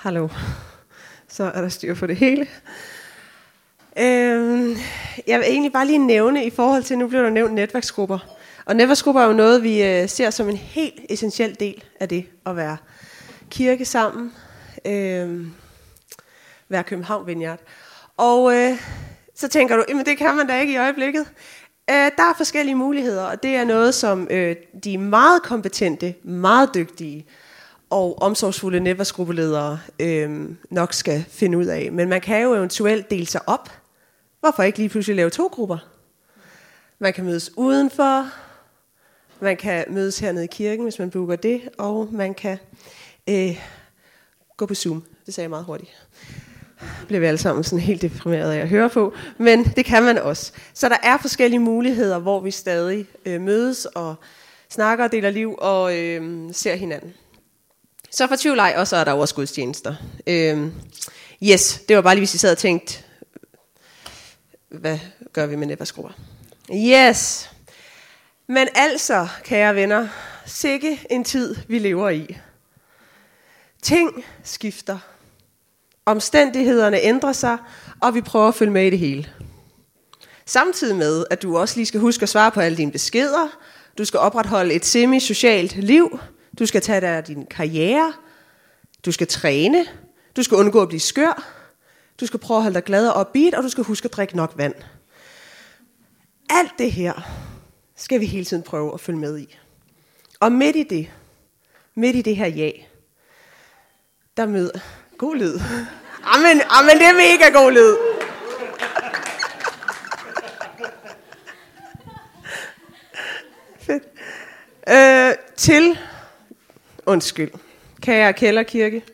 Hallo. Så er der styr på det hele. Øhm, jeg vil egentlig bare lige nævne i forhold til, nu bliver der nævnt netværksgrupper. Og netværksgrupper er jo noget, vi øh, ser som en helt essentiel del af det at være kirke sammen. Øhm, være København Vineyard. Og øh, så tænker du, jamen det kan man da ikke i øjeblikket. Øh, der er forskellige muligheder, og det er noget, som øh, de meget kompetente, meget dygtige og omsorgsfulde netværksgruppeledere øh, nok skal finde ud af. Men man kan jo eventuelt dele sig op. Hvorfor ikke lige pludselig lave to grupper? Man kan mødes udenfor, man kan mødes hernede i kirken, hvis man booker det, og man kan øh, gå på Zoom. Det sagde jeg meget hurtigt. Bliver vi alle sammen sådan helt deprimerede af at høre på, men det kan man også. Så der er forskellige muligheder, hvor vi stadig øh, mødes og snakker og deler liv og øh, ser hinanden. Så for tvivl ej, og så er der overskudstjenester. Øhm, yes, det var bare lige, hvis I sad og tænkte, hvad gør vi med netværksgrupper? Yes. Men altså, kære venner, sikke en tid, vi lever i. Ting skifter. Omstændighederne ændrer sig, og vi prøver at følge med i det hele. Samtidig med, at du også lige skal huske at svare på alle dine beskeder, du skal opretholde et semi-socialt liv, du skal tage dig af din karriere, du skal træne, du skal undgå at blive skør, du skal prøve at holde dig glad og upbeat, og du skal huske at drikke nok vand. Alt det her skal vi hele tiden prøve at følge med i. Og midt i det, midt i det her ja, der møder... God lyd. Amen, amen, det er mega god lyd. Fedt. Øh, til, undskyld, kære Kælderkirke,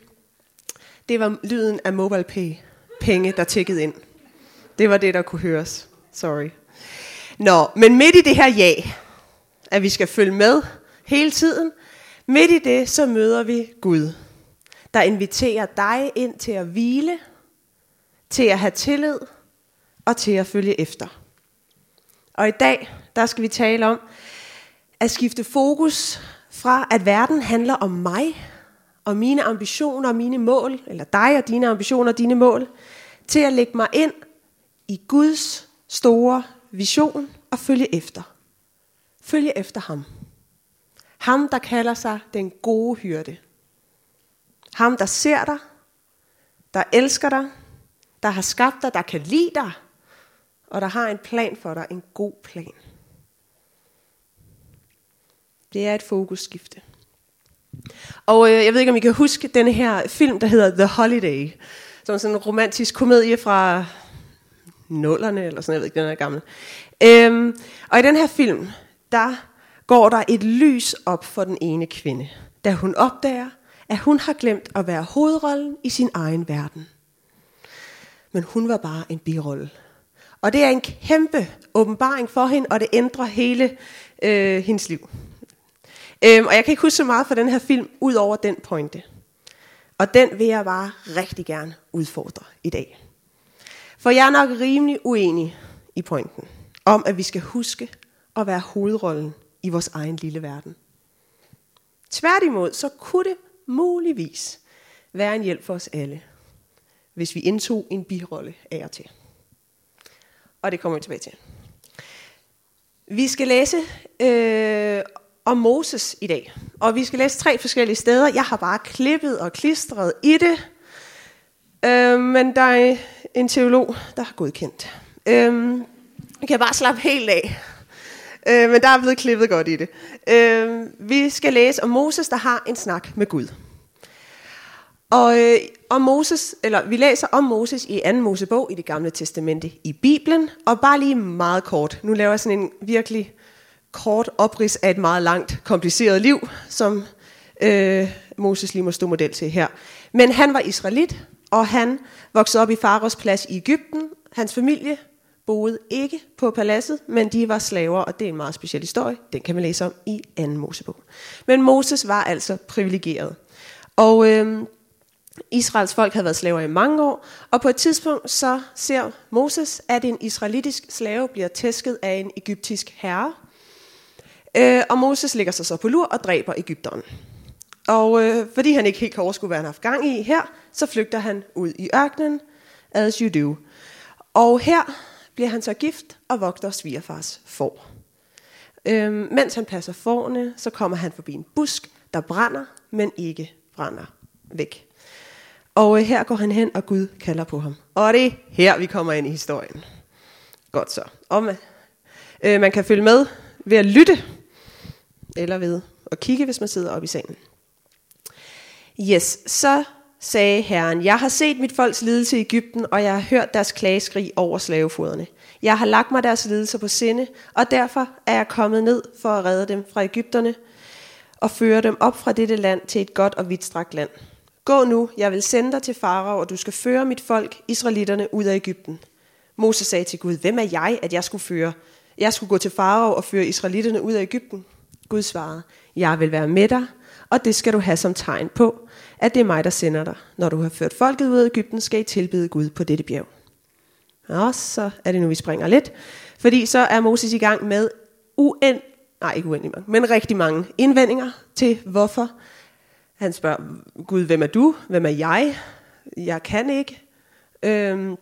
det var lyden af MobilePay penge, der tækkede ind. Det var det, der kunne høres. Sorry. Nå, men midt i det her ja, at vi skal følge med hele tiden, midt i det, så møder vi Gud, der inviterer dig ind til at hvile, til at have tillid og til at følge efter. Og i dag, der skal vi tale om at skifte fokus fra, at verden handler om mig, og mine ambitioner og mine mål, eller dig og dine ambitioner og dine mål, til at lægge mig ind i Guds store vision og følge efter. Følge efter ham. Ham, der kalder sig den gode hyrde. Ham, der ser dig, der elsker dig, der har skabt dig, der kan lide dig, og der har en plan for dig, en god plan. Det er et fokusskifte. Og øh, jeg ved ikke, om I kan huske den her film, der hedder The Holiday, som er sådan en romantisk komedie fra nullerne, eller sådan, jeg ved ikke, den er gammel. Øhm, og i den her film, der går der et lys op for den ene kvinde, da hun opdager, at hun har glemt at være hovedrollen i sin egen verden. Men hun var bare en birolle. Og det er en kæmpe åbenbaring for hende, og det ændrer hele øh, hendes liv. Øhm, og jeg kan ikke huske så meget fra den her film, ud over den pointe. Og den vil jeg bare rigtig gerne udfordre i dag. For jeg er nok rimelig uenig i pointen om, at vi skal huske at være hovedrollen i vores egen lille verden. Tværtimod, så kunne det muligvis være en hjælp for os alle, hvis vi indtog en birolle af og til. Og det kommer vi tilbage til. Vi skal læse øh, om Moses i dag. Og vi skal læse tre forskellige steder. Jeg har bare klippet og klistret i det. Øh, men der er en teolog, der har godkendt. Øh, jeg kan bare slappe helt af. Øh, men der er blevet klippet godt i det. Øh, vi skal læse om Moses, der har en snak med Gud. Og øh, om Moses, eller vi læser om Moses i 2. Mosebog i det gamle testamente i Bibelen. Og bare lige meget kort. Nu laver jeg sådan en virkelig kort oprids af et meget langt, kompliceret liv, som øh, Moses lige må stå model til her. Men han var israelit, og han voksede op i Faros plads i Ægypten. Hans familie boede ikke på paladset, men de var slaver, og det er en meget speciel historie. Den kan man læse om i anden Mosebog. Men Moses var altså privilegeret. Og øh, Israels folk havde været slaver i mange år, og på et tidspunkt så ser Moses, at en israelitisk slave bliver tæsket af en egyptisk herre. Øh, og Moses ligger sig så på lur og dræber Ægypteren. Og øh, fordi han ikke helt kan overskue, hvad han har haft gang i her, så flygter han ud i ørkenen, as you do. Og her bliver han så gift og vogter svigerfars får. Øhm, mens han passer forne, så kommer han forbi en busk, der brænder, men ikke brænder væk. Og øh, her går han hen, og Gud kalder på ham. Og det er her, vi kommer ind i historien. Godt så. Og man, øh, man kan følge med ved at lytte, eller ved at kigge, hvis man sidder oppe i salen. Yes, så sagde Herren, jeg har set mit folks lidelse i Ægypten, og jeg har hørt deres klageskrig over slavefoderne. Jeg har lagt mig deres lidelser på sinde, og derfor er jeg kommet ned for at redde dem fra Ægypterne og føre dem op fra dette land til et godt og vidtstrakt land. Gå nu, jeg vil sende dig til Farao, og du skal føre mit folk, israelitterne, ud af Ægypten. Moses sagde til Gud, hvem er jeg, at jeg skulle føre? Jeg skulle gå til Farao og føre israelitterne ud af Ægypten. Gud svarede, jeg vil være med dig, og det skal du have som tegn på, at det er mig, der sender dig. Når du har ført folket ud af Ægypten, skal I tilbede Gud på dette bjerg. Og så er det nu, vi springer lidt. Fordi så er Moses i gang med uend... nej ikke uendelig mange, men rigtig mange indvendinger til hvorfor. Han spørger, Gud, hvem er du? Hvem er jeg? Jeg kan ikke. Øhm,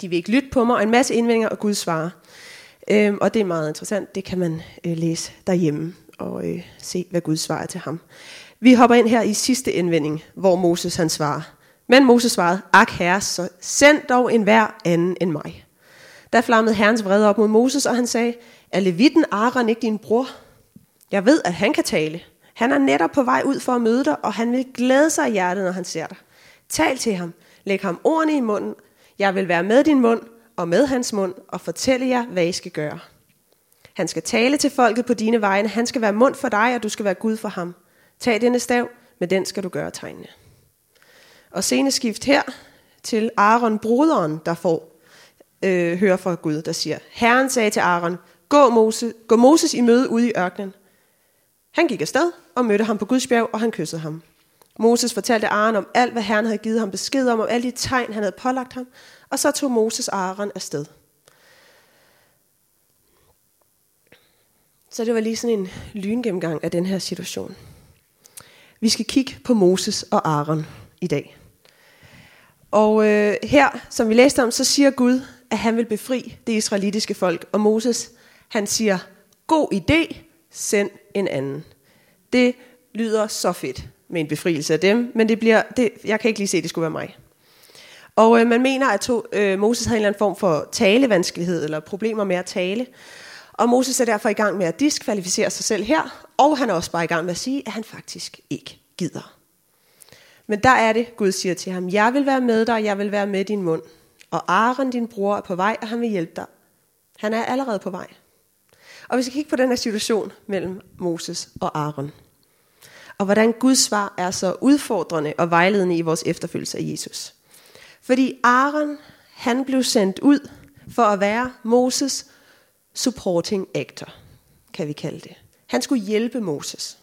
de vil ikke lytte på mig, og en masse indvendinger, og Gud svarer. Øhm, og det er meget interessant, det kan man øh, læse derhjemme og øh, se, hvad Gud svarer til ham. Vi hopper ind her i sidste indvending, hvor Moses han svarer. Men Moses svarede, ak herre, så send dog en hver anden end mig. Der flammede herrens vrede op mod Moses, og han sagde, er levitten Aaron ikke din bror? Jeg ved, at han kan tale. Han er netop på vej ud for at møde dig, og han vil glæde sig i hjertet, når han ser dig. Tal til ham. Læg ham ordene i munden. Jeg vil være med din mund og med hans mund og fortælle jer, hvad I skal gøre. Han skal tale til folket på dine vegne. Han skal være mund for dig, og du skal være Gud for ham. Tag denne stav, med den skal du gøre tegnene. Og skift her til Aaron, broderen, der får øh, høre fra Gud, der siger, Herren sagde til Aaron, gå, Mose, gå Moses i møde ude i ørkenen. Han gik afsted og mødte ham på Guds bjerg, og han kyssede ham. Moses fortalte Aaron om alt, hvad Herren havde givet ham besked om, om alle de tegn, han havde pålagt ham, og så tog Moses Aaron afsted. Så det var lige sådan en lyngennemgang af den her situation. Vi skal kigge på Moses og Aaron i dag. Og øh, her, som vi læste om, så siger Gud, at han vil befri det israelitiske folk. Og Moses, han siger, god idé, send en anden. Det lyder så fedt med en befrielse af dem, men det bliver, det, jeg kan ikke lige se, at det skulle være mig. Og øh, man mener, at to, øh, Moses havde en eller anden form for talevanskelighed, eller problemer med at tale. Og Moses er derfor i gang med at diskvalificere sig selv her, og han er også bare i gang med at sige, at han faktisk ikke gider. Men der er det, Gud siger til ham, jeg vil være med dig, jeg vil være med din mund. Og Aaron, din bror, er på vej, og han vil hjælpe dig. Han er allerede på vej. Og vi skal kigge på den her situation mellem Moses og Aaron. Og hvordan Guds svar er så udfordrende og vejledende i vores efterfølgelse af Jesus. Fordi Aaron, han blev sendt ud for at være Moses supporting actor, kan vi kalde det. Han skulle hjælpe Moses.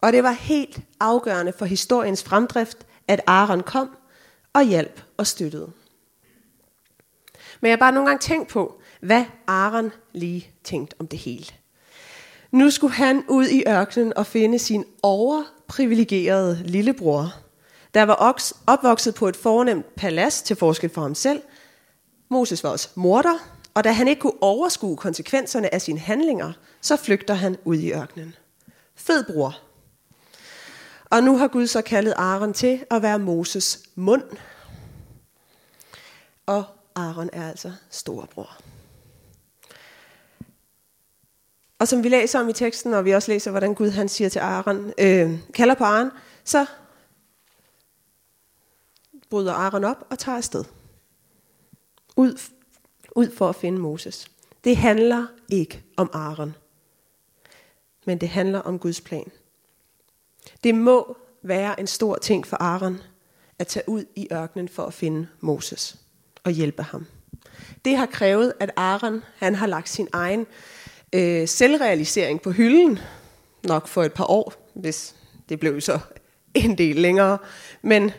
Og det var helt afgørende for historiens fremdrift, at Aaron kom og hjalp og støttede. Men jeg har bare nogle gange tænkt på, hvad Aaron lige tænkte om det hele. Nu skulle han ud i ørkenen og finde sin overprivilegerede lillebror, der var opvokset på et fornemt palads til forskel for ham selv. Moses var også morder, og da han ikke kunne overskue konsekvenserne af sine handlinger, så flygter han ud i ørkenen. Fed bror. Og nu har Gud så kaldet Aaron til at være Moses mund. Og Aaron er altså storebror. Og som vi læser om i teksten, og vi også læser, hvordan Gud han siger til Aaron, øh, kalder på Aaron, så bryder Aaron op og tager afsted. Ud, ud for at finde Moses. Det handler ikke om Aaron, men det handler om Guds plan. Det må være en stor ting for Aaron at tage ud i ørkenen for at finde Moses og hjælpe ham. Det har krævet, at Aaron han har lagt sin egen øh, selvrealisering på hylden, nok for et par år, hvis det blev så en del længere. Men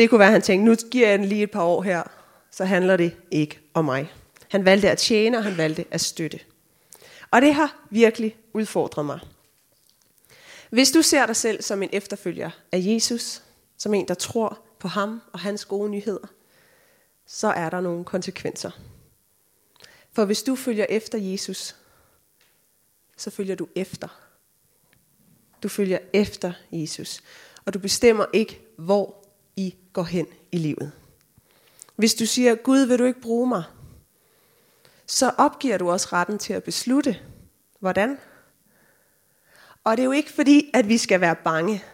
det kunne være, at han tænkte, nu giver jeg den lige et par år her, så handler det ikke om mig. Han valgte at tjene, og han valgte at støtte. Og det har virkelig udfordret mig. Hvis du ser dig selv som en efterfølger af Jesus, som en, der tror på ham og hans gode nyheder, så er der nogle konsekvenser. For hvis du følger efter Jesus, så følger du efter. Du følger efter Jesus. Og du bestemmer ikke, hvor i går hen i livet. Hvis du siger, Gud vil du ikke bruge mig, så opgiver du også retten til at beslutte, hvordan. Og det er jo ikke fordi, at vi skal være bange.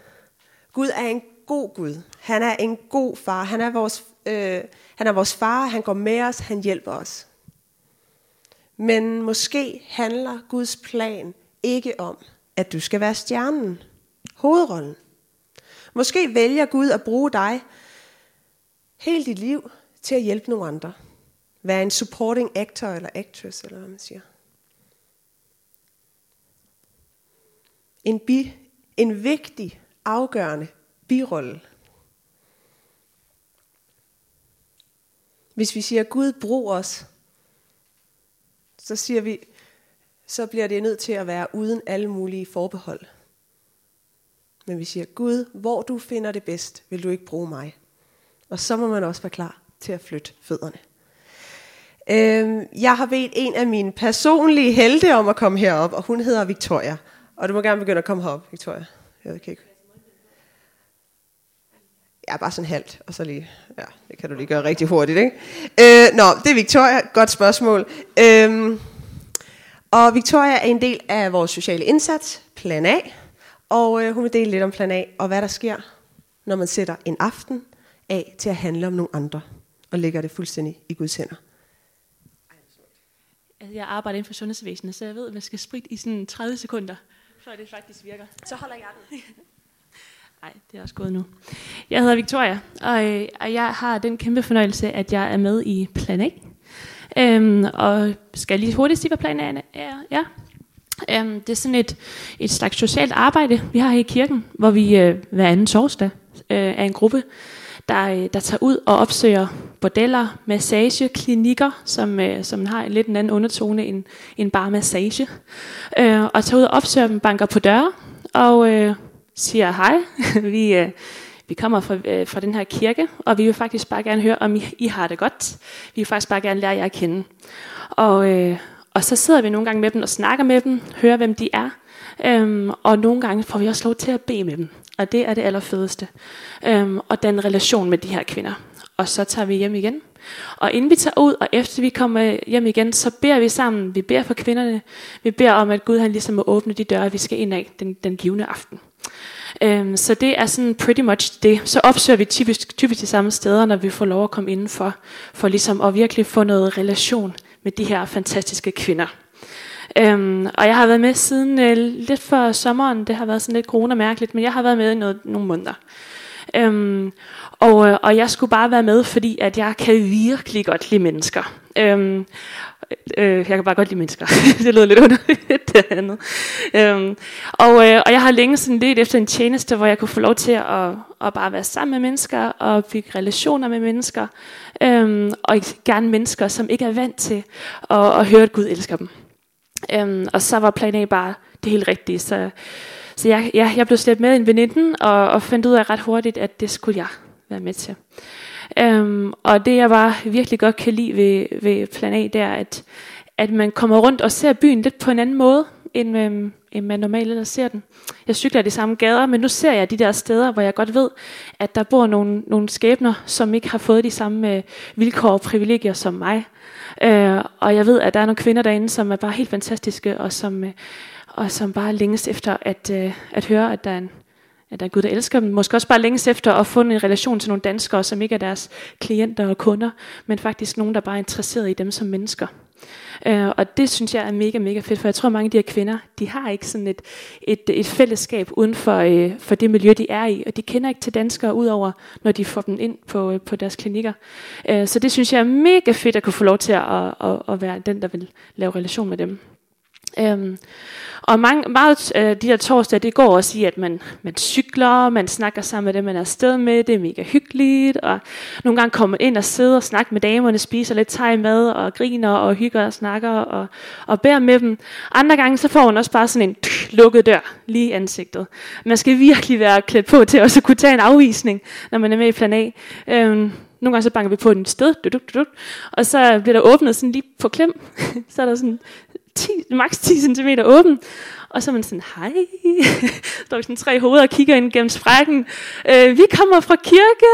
Gud er en god Gud. Han er en god far. Han er vores, øh, han er vores far. Han går med os. Han hjælper os. Men måske handler Guds plan ikke om, at du skal være stjernen, hovedrollen. Måske vælger Gud at bruge dig hele dit liv til at hjælpe nogle andre. Være en supporting actor eller actress, eller hvad man siger. En, bi, en vigtig, afgørende birolle. Hvis vi siger, Gud brug os, så siger vi, så bliver det nødt til at være uden alle mulige forbehold. Men vi siger, Gud, hvor du finder det bedst, vil du ikke bruge mig. Og så må man også være klar til at flytte fødderne. Øhm, jeg har bedt en af mine personlige helte om at komme herop, og hun hedder Victoria. Og du må gerne begynde at komme herop, Victoria. Jeg ved ikke. Ja, bare sådan halvt, og så lige, ja, det kan du lige gøre rigtig hurtigt, ikke? Øh, nå, det er Victoria, godt spørgsmål. Øhm, og Victoria er en del af vores sociale indsats, Plan A, og øh, hun vil dele lidt om Plan A, og hvad der sker, når man sætter en aften af til at handle om nogle andre, og lægger det fuldstændig i Guds hænder. Altså, jeg arbejder inden for sundhedsvæsenet, så jeg ved, at man skal spritte i sådan 30 sekunder, før det faktisk virker. Så holder jeg den. Nej, det er også gået nu. Jeg hedder Victoria, og, øh, og jeg har den kæmpe fornøjelse, at jeg er med i Plan A. Øhm, og skal jeg lige hurtigt sige, hvad planen er? Ja. Øhm, det er sådan et, et slags socialt arbejde, vi har her i kirken, hvor vi øh, hver anden torsdag øh, er en gruppe, der, øh, der tager ud og opsøger bordeller, massage, klinikker, som, øh, som har en lidt en anden undertone end, end bare massage. Øh, og tager ud og opsøger dem, banker på døre, og øh, siger hej. vi, øh, vi kommer fra, øh, fra den her kirke, og vi vil faktisk bare gerne høre, om I, I har det godt. Vi vil faktisk bare gerne lære jer at kende. Og, øh, og så sidder vi nogle gange med dem og snakker med dem, hører hvem de er. Øhm, og nogle gange får vi også lov til at bede med dem. Og det er det allerfedeste. Øhm, og den relation med de her kvinder. Og så tager vi hjem igen. Og inden vi tager ud, og efter vi kommer hjem igen, så beder vi sammen. Vi beder for kvinderne. Vi beder om, at Gud han ligesom må åbne de døre, vi skal ind af den, den givende aften. Øhm, så det er sådan pretty much det. Så opsøger vi typisk, typisk de samme steder, når vi får lov at komme indenfor, for ligesom at virkelig få noget relation med de her fantastiske kvinder. Øhm, og jeg har været med siden øh, lidt før sommeren. Det har været sådan lidt corona mærkeligt, men jeg har været med i noget, nogle måneder. Øhm, og, øh, og jeg skulle bare være med, fordi at jeg kan virkelig godt lide mennesker. Øhm, øh, jeg kan bare godt lide mennesker. det lyder lidt underligt, det andet. Øhm, og, øh, og jeg har længe sådan lidt efter en tjeneste, hvor jeg kunne få lov til at, at bare være sammen med mennesker, og bygge relationer med mennesker. Øhm, og gerne mennesker, som ikke er vant til at, at høre, at Gud elsker dem. Øhm, og så var plan A bare det helt rigtige. Så, så jeg, jeg, jeg blev slæbt med en veninde, og, og fandt ud af ret hurtigt, at det skulle jeg være med til. Øhm, og det jeg bare virkelig godt kan lide ved, ved Plan A, det er, at, at man kommer rundt og ser byen lidt på en anden måde, end, øhm, end man normalt ellers ser den. Jeg cykler de samme gader, men nu ser jeg de der steder, hvor jeg godt ved, at der bor nogle, nogle skæbner, som ikke har fået de samme øh, vilkår og privilegier som mig. Øh, og jeg ved, at der er nogle kvinder derinde, som er bare helt fantastiske, og som, øh, og som bare længes efter at, øh, at høre, at der er en, at der er Gud, der elsker dem. Måske også bare længes efter at få en relation til nogle danskere, som ikke er deres klienter og kunder, men faktisk nogen, der bare er interesseret i dem som mennesker. Uh, og det synes jeg er mega, mega fedt, for jeg tror, mange af de her kvinder, de har ikke sådan et, et, et fællesskab uden for, uh, for det miljø, de er i, og de kender ikke til danskere udover, når de får dem ind på, uh, på deres klinikker. Uh, så det synes jeg er mega fedt at kunne få lov til at, at, at, at være den, der vil lave relation med dem. Øhm, og mange, meget øh, de her torsdage, det går også i, at man, man cykler, man snakker sammen med dem, man er afsted med, det er mega hyggeligt, og nogle gange kommer man ind og sidder og snakker med damerne, spiser lidt thai mad, og griner og hygger og snakker og, og bærer med dem. Andre gange, så får man også bare sådan en tsk, lukket dør lige i ansigtet. Man skal virkelig være klædt på til også at kunne tage en afvisning, når man er med i plan A. Øhm, nogle gange så banker vi på et sted, du, du, du, og så bliver der åbnet sådan lige på klem. så er der sådan 10, maks 10 cm åben. Og så er man sådan, hej. Der vi sådan tre hoveder og kigger ind gennem sprækken. Øh, vi kommer fra kirke.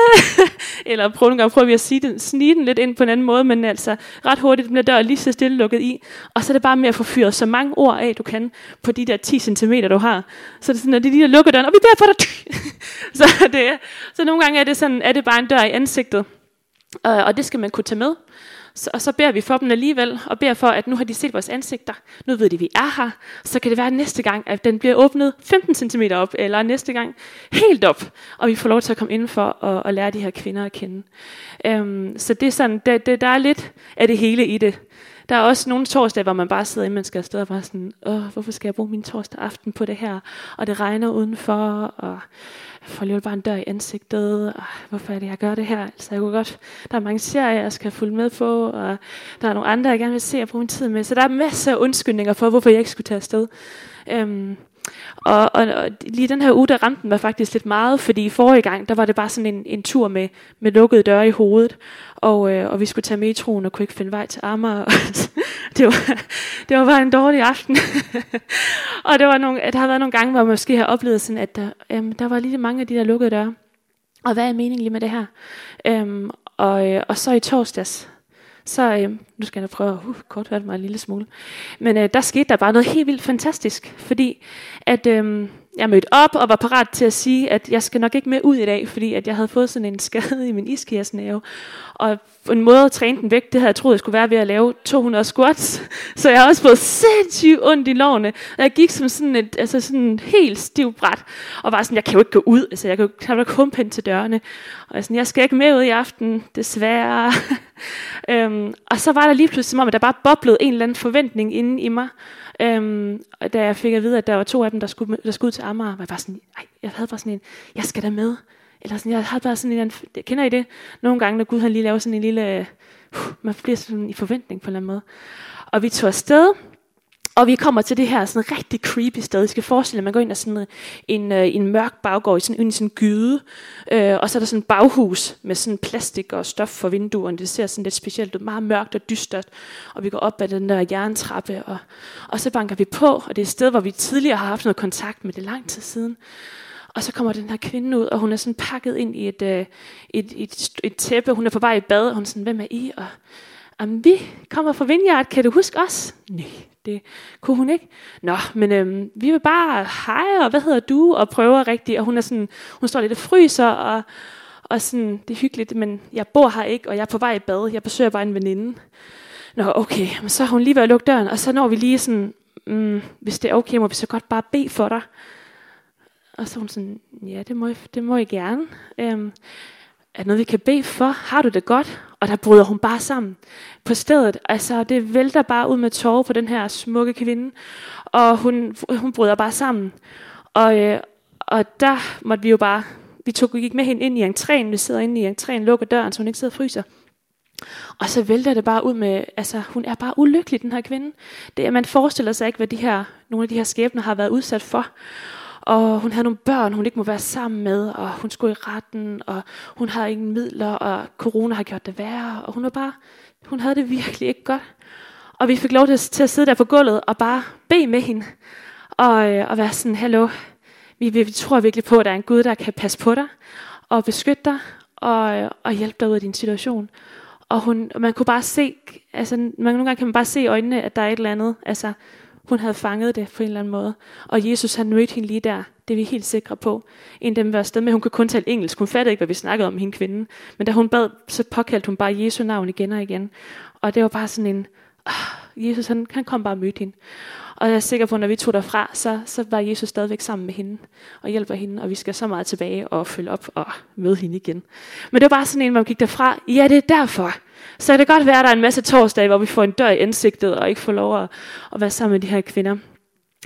Eller prøv nogle gange prøver vi at sige den, snige den lidt ind på en anden måde, men altså ret hurtigt bliver døren lige så stille lukket i. Og så er det bare med at få fyret så mange ord af, du kan, på de der 10 cm, du har. Så det er sådan, at det de lige lukker døren, og vi beder for dig. så, det, så nogle gange er det, sådan, er det bare en dør i ansigtet. Og, og det skal man kunne tage med. Så, og så beder vi for dem alligevel, og beder for, at nu har de set vores ansigter. Nu ved de, at vi er her. Så kan det være næste gang, at den bliver åbnet 15 cm op, eller næste gang helt op. Og vi får lov til at komme indenfor og, og lære de her kvinder at kende. Øhm, så det er sådan, det, det, der er lidt af det hele i det. Der er også nogle torsdage, hvor man bare sidder inden man skal afsted og bare sådan, Åh, hvorfor skal jeg bruge min torsdag aften på det her? Og det regner udenfor, og jeg får alligevel bare en dør i ansigtet, og hvorfor er det, jeg gør det her? Altså, jeg kunne godt, der er mange serier, jeg skal følge med på, og der er nogle andre, jeg gerne vil se og bruge min tid med. Så der er masser af undskyldninger for, hvorfor jeg ikke skulle tage afsted. Øhm, og, og, og lige den her uge, der ramte den var faktisk lidt meget, fordi i forrige gang, der var det bare sådan en, en tur med, med lukkede døre i hovedet, og, øh, og vi skulle tage metroen og kunne ikke finde vej til Amager. det, var, det var bare en dårlig aften. og det var nogle, der har været nogle gange, hvor man måske har oplevet sådan, at der, øhm, der var lige mange af de der lukkede døre. Og hvad er meningen lige med det her? Øhm, og, øh, og så i torsdags, så øh, nu skal jeg prøve at uh, korthøre mig en lille smule. Men øh, der skete der bare noget helt vildt fantastisk, fordi at øh, jeg mødte op og var parat til at sige, at jeg skal nok ikke med ud i dag, fordi at jeg havde fået sådan en skade i min iskærsnæve. Og en måde at træne den væk, det havde jeg troet, jeg skulle være ved at lave 200 squats. Så jeg har også fået sindssygt ondt i lårene. Og jeg gik som sådan et altså sådan helt stiv bræt, og var sådan, jeg kan jo ikke gå ud, altså jeg kan jo ikke humpe hen til dørene. Og jeg, sådan, jeg skal ikke med ud i aften, desværre. øhm, og så var der lige pludselig som om, at der bare boblede en eller anden forventning inde i mig. Øhm, og da jeg fik at vide, at der var to af dem, der skulle, der skulle ud til Amager, var jeg bare sådan, ej, jeg havde bare sådan en, jeg skal da med. Eller sådan, jeg har bare sådan en, kender I det? Nogle gange, når Gud han lige laver sådan en lille, uh, man bliver sådan i forventning på en eller anden måde. Og vi tog afsted, og vi kommer til det her sådan rigtig creepy sted. I skal forestille at man går ind i sådan øh, en, en, en mørk baggård, i sådan, i sådan en gyde, øh, og så er der sådan et baghus med sådan plastik og stof for vinduerne. Det ser sådan lidt specielt ud, meget mørkt og dystert. Og vi går op ad den der jerntrappe, og, og så banker vi på, og det er et sted, hvor vi tidligere har haft noget kontakt med det lang tid siden. Og så kommer den her kvinde ud, og hun er sådan pakket ind i et, øh, et, et, et tæppe. Hun er på vej i bad, og hun er sådan, hvem er I? Og, Jamen, vi kommer fra Vineyard, kan du huske os? Nej, det kunne hun ikke. Nå, men øhm, vi vil bare hej, og hvad hedder du? Og prøver rigtigt, og hun er sådan, hun står lidt og fryser, og, og sådan, det er hyggeligt, men jeg bor her ikke, og jeg er på vej i bad. Jeg besøger bare en veninde. Nå, okay, men så har hun lige ved at lukke døren, og så når vi lige sådan, mm, hvis det er okay, må vi så godt bare bede for dig. Og så hun sådan, ja, det må I, det må I gerne. Øhm, er noget, vi kan bede for? Har du det godt? Og der bryder hun bare sammen på stedet. Altså, det vælter bare ud med tårer på den her smukke kvinde. Og hun, hun bryder bare sammen. Og, øh, og der måtte vi jo bare... Vi tog, gik med hende ind i entréen. Vi sidder inde i entréen, lukker døren, så hun ikke sidder og fryser. Og så vælter det bare ud med, altså hun er bare ulykkelig, den her kvinde. Det, man forestiller sig ikke, hvad de her, nogle af de her skæbner har været udsat for og hun havde nogle børn, hun ikke må være sammen med, og hun skulle i retten, og hun havde ingen midler, og corona har gjort det værre, og hun var bare, hun havde det virkelig ikke godt. Og vi fik lov til, til at sidde der på gulvet og bare bede med hende, og, øh, og være sådan, hallo, vi, vi, vi tror virkelig på, at der er en Gud, der kan passe på dig, og beskytte dig, og, øh, og hjælpe dig ud af din situation. Og hun, man kunne bare se, altså man, nogle gange kan man bare se i øjnene, at der er et eller andet, altså hun havde fanget det på en eller anden måde. Og Jesus han mødte hende lige der. Det er vi helt sikre på. En af dem var afsted med, hun kunne kun tale engelsk. Hun fattede ikke, hvad vi snakkede om hende kvinden. Men da hun bad, så påkaldte hun bare Jesu navn igen og igen. Og det var bare sådan en, oh, Jesus han, han kom bare og mødte hende. Og jeg er sikker på, at når vi tog derfra, så, så var Jesus stadigvæk sammen med hende og hjælper hende, og vi skal så meget tilbage og følge op og møde hende igen. Men det var bare sådan en, hvor man gik derfra, ja, det er derfor. Så kan det godt være, at der er en masse torsdage, hvor vi får en dør i ansigtet, og ikke får lov at, at være sammen med de her kvinder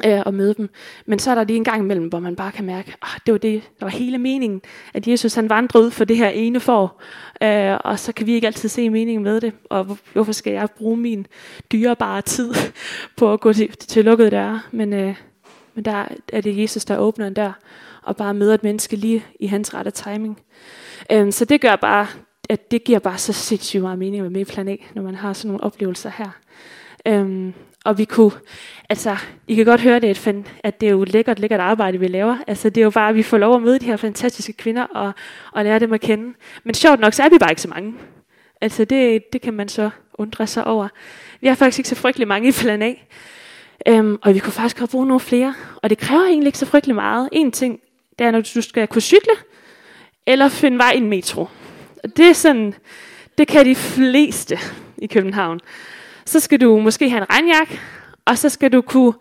øh, og møde dem. Men så er der lige en gang imellem, hvor man bare kan mærke, at det var det, der var hele meningen, at Jesus han vandrede ud for det her ene for, øh, og så kan vi ikke altid se meningen med det, og hvorfor skal jeg bruge min dyrebare tid på at gå til, til lukkede døre, men, øh, men der er det Jesus, der åbner en dør, og bare møder et menneske lige i hans rette timing. Øh, så det gør bare, at det giver bare så sindssygt meget mening at være med i plan A, når man har sådan nogle oplevelser her. Øhm, og vi kunne, altså, I kan godt høre det, at, at det er jo lækkert, lækkert arbejde, vi laver. Altså, det er jo bare, at vi får lov at møde de her fantastiske kvinder og, og lære dem at kende. Men sjovt nok, så er vi bare ikke så mange. Altså, det, det kan man så undre sig over. Vi har faktisk ikke så frygtelig mange i plan A. Øhm, og vi kunne faktisk godt bruge nogle flere. Og det kræver egentlig ikke så frygtelig meget. En ting, det er, når du skal kunne cykle, eller finde vej i en metro. Det er sådan, det kan de fleste i København så skal du måske have en regnjakke, og så skal du kunne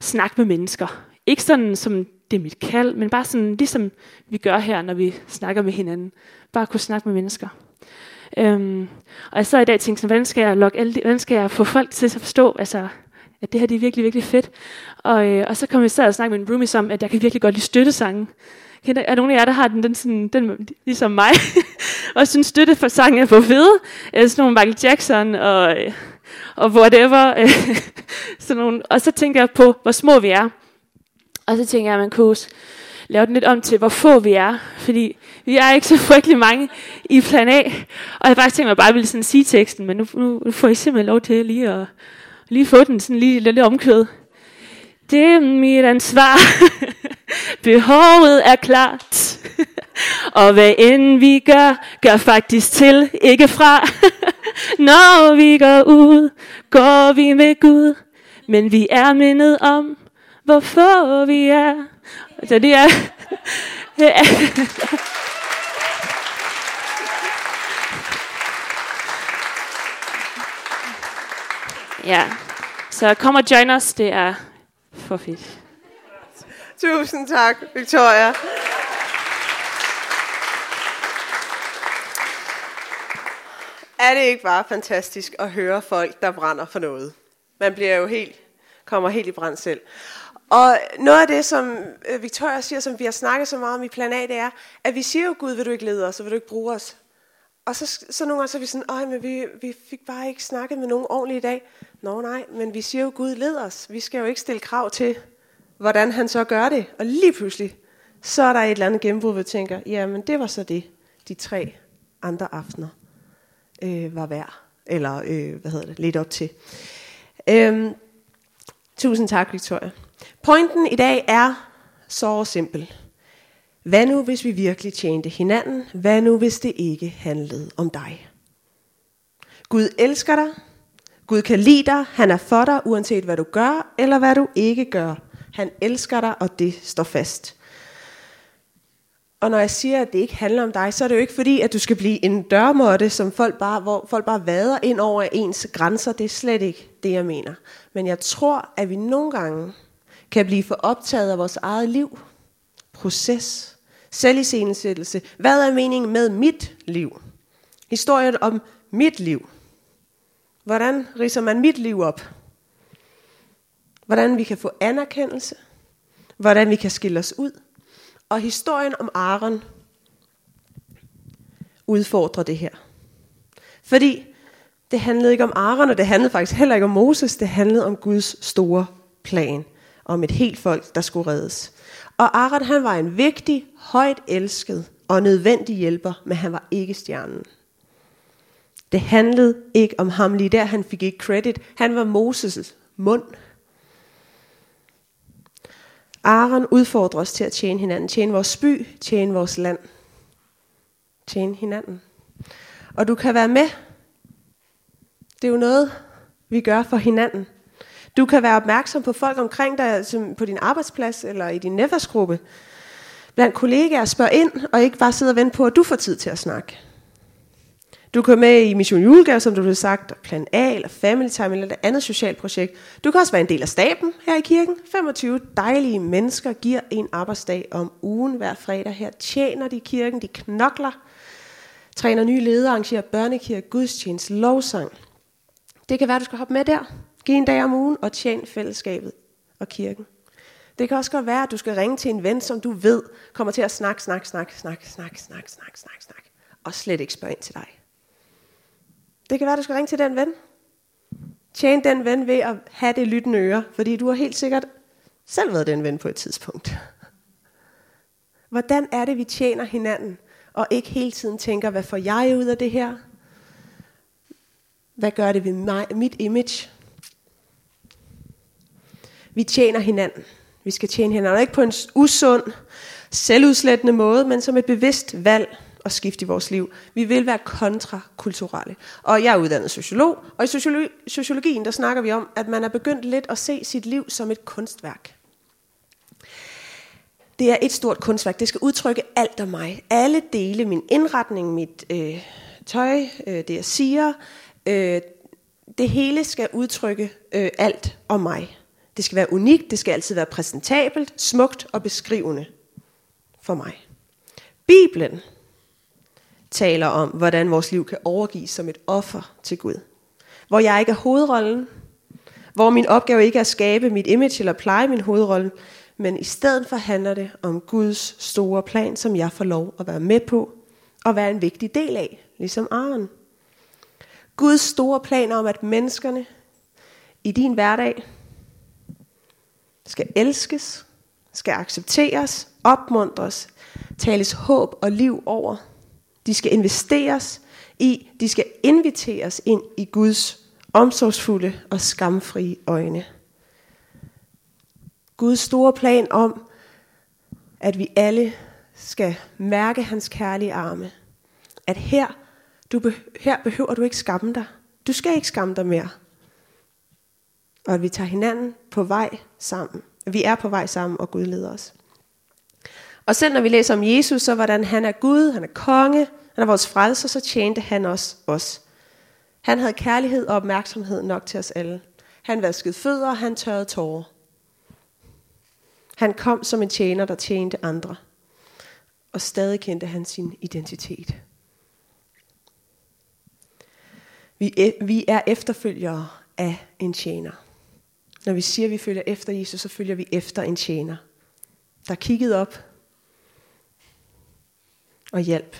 snakke med mennesker. Ikke sådan, som det er mit kald, men bare sådan, ligesom vi gør her, når vi snakker med hinanden. Bare kunne snakke med mennesker. Øhm, og jeg så i dag tænkte sådan, hvordan skal jeg, logge alle de, hvordan skal jeg få folk til at forstå, altså, at det her det er virkelig, virkelig fedt. Og, øh, og så kom jeg så og snakke med en roomie om, at jeg kan virkelig godt lide støttesange. Er der nogen af jer, der har den, den, sådan, den ligesom mig, og synes støtte for sange er for fede? Eller øh, sådan nogle Michael Jackson og øh, og whatever. Øh, sådan nogle. Og så tænker jeg på, hvor små vi er. Og så tænker jeg, at man kunne lave den lidt om til, hvor få vi er. Fordi vi er ikke så frygtelig mange i plan A. Og jeg faktisk tænkt mig, at jeg bare ville sådan sige teksten, men nu, nu, nu får I simpelthen lov til lige at lige få den sådan lige lidt omkød. Det er mit ansvar. Behovet er klart. Og hvad end vi gør, gør faktisk til, ikke fra. Når vi går ud, går vi med Gud. Men vi er mindet om, hvorfor vi er. Så det er... ja, så kom og join os. Det er for fedt. Tusind tak, Victoria. Er det ikke bare fantastisk at høre folk, der brænder for noget? Man bliver jo helt, kommer helt i brand selv. Og noget af det, som øh, Victoria siger, som vi har snakket så meget om i plan A, det er, at vi siger jo, Gud, vil du ikke lede os, og vil du ikke bruge os? Og så, så nogle gange så er vi sådan, Øj, men vi, vi fik bare ikke snakket med nogen ordentligt i dag. Nå nej, men vi siger jo, Gud led os. Vi skal jo ikke stille krav til, hvordan han så gør det. Og lige pludselig, så er der et eller andet gennembrud, hvor vi tænker, jamen det var så det, de tre andre aftener øh, var værd. Eller øh, hvad hedder det, lidt op til. Øhm, tusind tak, Victoria. Pointen i dag er så simpel. Hvad nu, hvis vi virkelig tjente hinanden? Hvad nu, hvis det ikke handlede om dig? Gud elsker dig. Gud kan lide dig. Han er for dig, uanset hvad du gør, eller hvad du ikke gør. Han elsker dig, og det står fast. Og når jeg siger, at det ikke handler om dig, så er det jo ikke fordi, at du skal blive en dørmåtte, som folk bare, hvor folk bare vader ind over ens grænser. Det er slet ikke det, jeg mener. Men jeg tror, at vi nogle gange kan blive for optaget af vores eget liv, proces, selviscenesættelse. Hvad er meningen med mit liv? Historien om mit liv. Hvordan riser man mit liv op? Hvordan vi kan få anerkendelse? Hvordan vi kan skille os ud? Og historien om Aaron udfordrer det her. Fordi det handlede ikke om Aaron, og det handlede faktisk heller ikke om Moses. Det handlede om Guds store plan. Om et helt folk, der skulle reddes. Og Aaron han var en vigtig, højt elsket og nødvendig hjælper, men han var ikke stjernen. Det handlede ikke om ham lige der. Han fik ikke credit. Han var Moses' mund. Aaron udfordrer os til at tjene hinanden. Tjene vores by, tjene vores land. Tjene hinanden. Og du kan være med. Det er jo noget, vi gør for hinanden. Du kan være opmærksom på folk omkring dig, som på din arbejdsplads eller i din netværksgruppe. Blandt kollegaer, spørg ind, og ikke bare sidde og vente på, at du får tid til at snakke. Du kan med i Mission Julegave, som du har sagt, Plan A, eller Family Time, eller et andet socialt projekt. Du kan også være en del af staben her i kirken. 25 dejlige mennesker giver en arbejdsdag om ugen hver fredag her. Tjener de kirken, de knokler. træner nye ledere, arrangerer børnekirke, gudstjeneste, lovsang. Det kan være, du skal hoppe med der. Giv en dag om ugen og tjen fællesskabet og kirken. Det kan også godt være, at du skal ringe til en ven, som du ved kommer til at snakke, snakke, snakke, snakke, snakke, snakke, snakke, snakke, snakke, og slet ikke spørge ind til dig. Det kan være, du skal ringe til den ven. Tjen den ven ved at have det lyttende øre, fordi du har helt sikkert selv været den ven på et tidspunkt. Hvordan er det, vi tjener hinanden, og ikke hele tiden tænker, hvad får jeg ud af det her? Hvad gør det ved mig, mit image? Vi tjener hinanden. Vi skal tjene hinanden, ikke på en usund, selvudslættende måde, men som et bevidst valg og skift i vores liv. Vi vil være kontrakulturelle. Og jeg er uddannet sociolog, og i sociologi, sociologien der snakker vi om, at man er begyndt lidt at se sit liv som et kunstværk. Det er et stort kunstværk. Det skal udtrykke alt om mig. Alle dele, min indretning, mit øh, tøj, øh, det jeg siger, øh, det hele skal udtrykke øh, alt om mig. Det skal være unikt, det skal altid være præsentabelt, smukt og beskrivende for mig. Bibelen taler om, hvordan vores liv kan overgives som et offer til Gud. Hvor jeg ikke er hovedrollen, hvor min opgave ikke er at skabe mit image eller pleje min hovedrolle, men i stedet for handler det om Guds store plan, som jeg får lov at være med på og være en vigtig del af, ligesom Aaron. Guds store plan om, at menneskerne i din hverdag skal elskes, skal accepteres, opmuntres, tales håb og liv over. De skal investeres i, de skal inviteres ind i Guds omsorgsfulde og skamfrie øjne. Guds store plan om, at vi alle skal mærke hans kærlige arme. At her, du be, her behøver du ikke skamme dig. Du skal ikke skamme dig mere. Og at vi tager hinanden på vej sammen. Vi er på vej sammen, og Gud leder os. Og selv når vi læser om Jesus, så hvordan han er Gud, han er konge, han er vores frelser, så tjente han os os. Han havde kærlighed og opmærksomhed nok til os alle. Han vaskede fødder, og han tørrede tårer. Han kom som en tjener, der tjente andre. Og stadig kendte han sin identitet. Vi, e, vi er efterfølgere af en tjener. Når vi siger, at vi følger efter Jesus, så følger vi efter en tjener, der kiggede op og hjælp.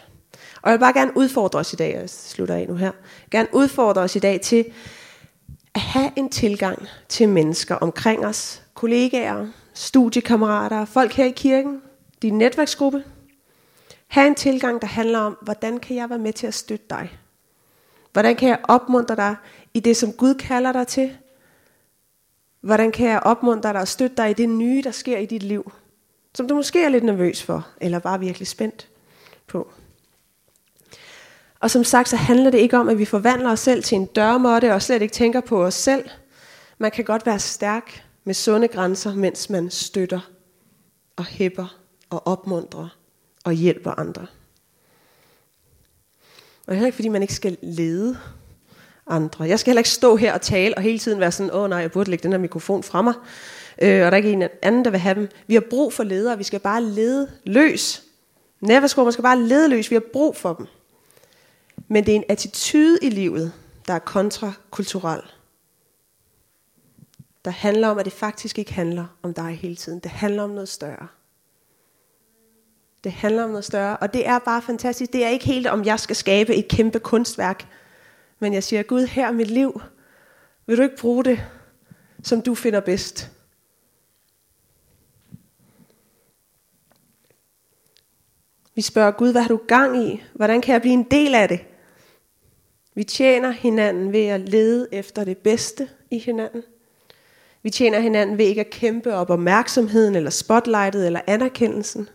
Og jeg vil bare gerne udfordre os i dag, jeg slutter af nu her, gerne udfordre os i dag til at have en tilgang til mennesker omkring os, kollegaer, studiekammerater, folk her i kirken, din netværksgruppe. Ha' en tilgang, der handler om, hvordan kan jeg være med til at støtte dig? Hvordan kan jeg opmuntre dig i det, som Gud kalder dig til? Hvordan kan jeg opmuntre dig og støtte dig i det nye, der sker i dit liv? Som du måske er lidt nervøs for, eller bare virkelig spændt på. Og som sagt, så handler det ikke om, at vi forvandler os selv til en dørmåtte og slet ikke tænker på os selv. Man kan godt være stærk med sunde grænser, mens man støtter og hæpper og opmuntrer og hjælper andre. Og det er heller ikke, fordi man ikke skal lede andre. Jeg skal heller ikke stå her og tale og hele tiden være sådan, åh nej, jeg burde lægge den her mikrofon fra mig. Øh, og der er ikke en anden, der vil have dem. Vi har brug for ledere, vi skal bare lede løs. Neverskår, man skal bare ledeløs. vi har brug for dem. Men det er en attitude i livet, der er kontrakulturel der handler om, at det faktisk ikke handler om dig hele tiden. Det handler om noget større. Det handler om noget større, og det er bare fantastisk. Det er ikke helt om, jeg skal skabe et kæmpe kunstværk. Men jeg siger, Gud, her er mit liv. Vil du ikke bruge det, som du finder bedst? Vi spørger Gud, hvad har du gang i? Hvordan kan jeg blive en del af det? Vi tjener hinanden ved at lede efter det bedste i hinanden. Vi tjener hinanden ved ikke at kæmpe op opmærksomheden, eller spotlightet, eller anerkendelsen.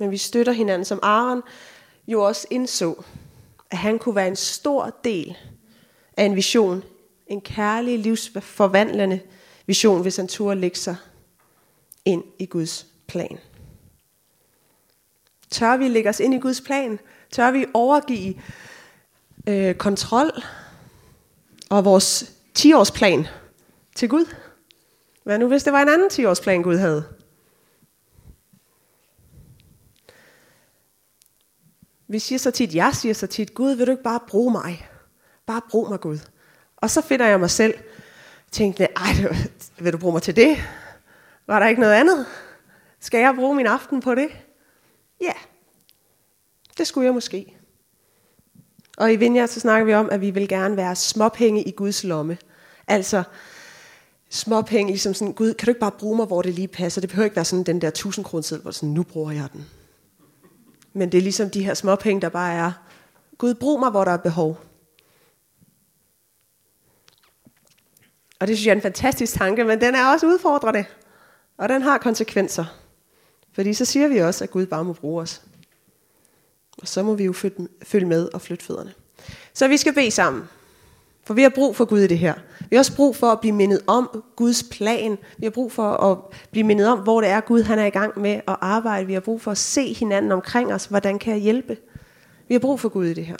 Men vi støtter hinanden, som Aaron jo også indså, at han kunne være en stor del af en vision, en kærlig, livsforvandlende vision, hvis han turde lægge sig ind i Guds plan. Tør vi lægge os ind i Guds plan? Tør vi overgive øh, kontrol og vores 10-årsplan til Gud? Hvad nu, hvis det var en anden 10-årsplan, Gud havde? Vi siger så tit, jeg siger så tit, Gud, vil du ikke bare bruge mig? Bare brug mig, Gud. Og så finder jeg mig selv, tænkende, ej, vil du bruge mig til det? Var der ikke noget andet? Skal jeg bruge min aften på det? Ja, det skulle jeg måske. Og i Vinja så snakker vi om, at vi vil gerne være småpenge i Guds lomme. Altså småpenge, ligesom sådan, Gud, kan du ikke bare bruge mig, hvor det lige passer? Det behøver ikke være sådan den der 1000 kroner hvor sådan, nu bruger jeg den. Men det er ligesom de her småpenge, der bare er, Gud, brug mig, hvor der er behov. Og det synes jeg er en fantastisk tanke, men den er også udfordrende. Og den har konsekvenser. Fordi så siger vi også, at Gud bare må bruge os. Og så må vi jo følge med og flytte fødderne. Så vi skal bede sammen. For vi har brug for Gud i det her. Vi har også brug for at blive mindet om Guds plan. Vi har brug for at blive mindet om, hvor det er Gud han er i gang med at arbejde. Vi har brug for at se hinanden omkring os. Hvordan kan jeg hjælpe? Vi har brug for Gud i det her.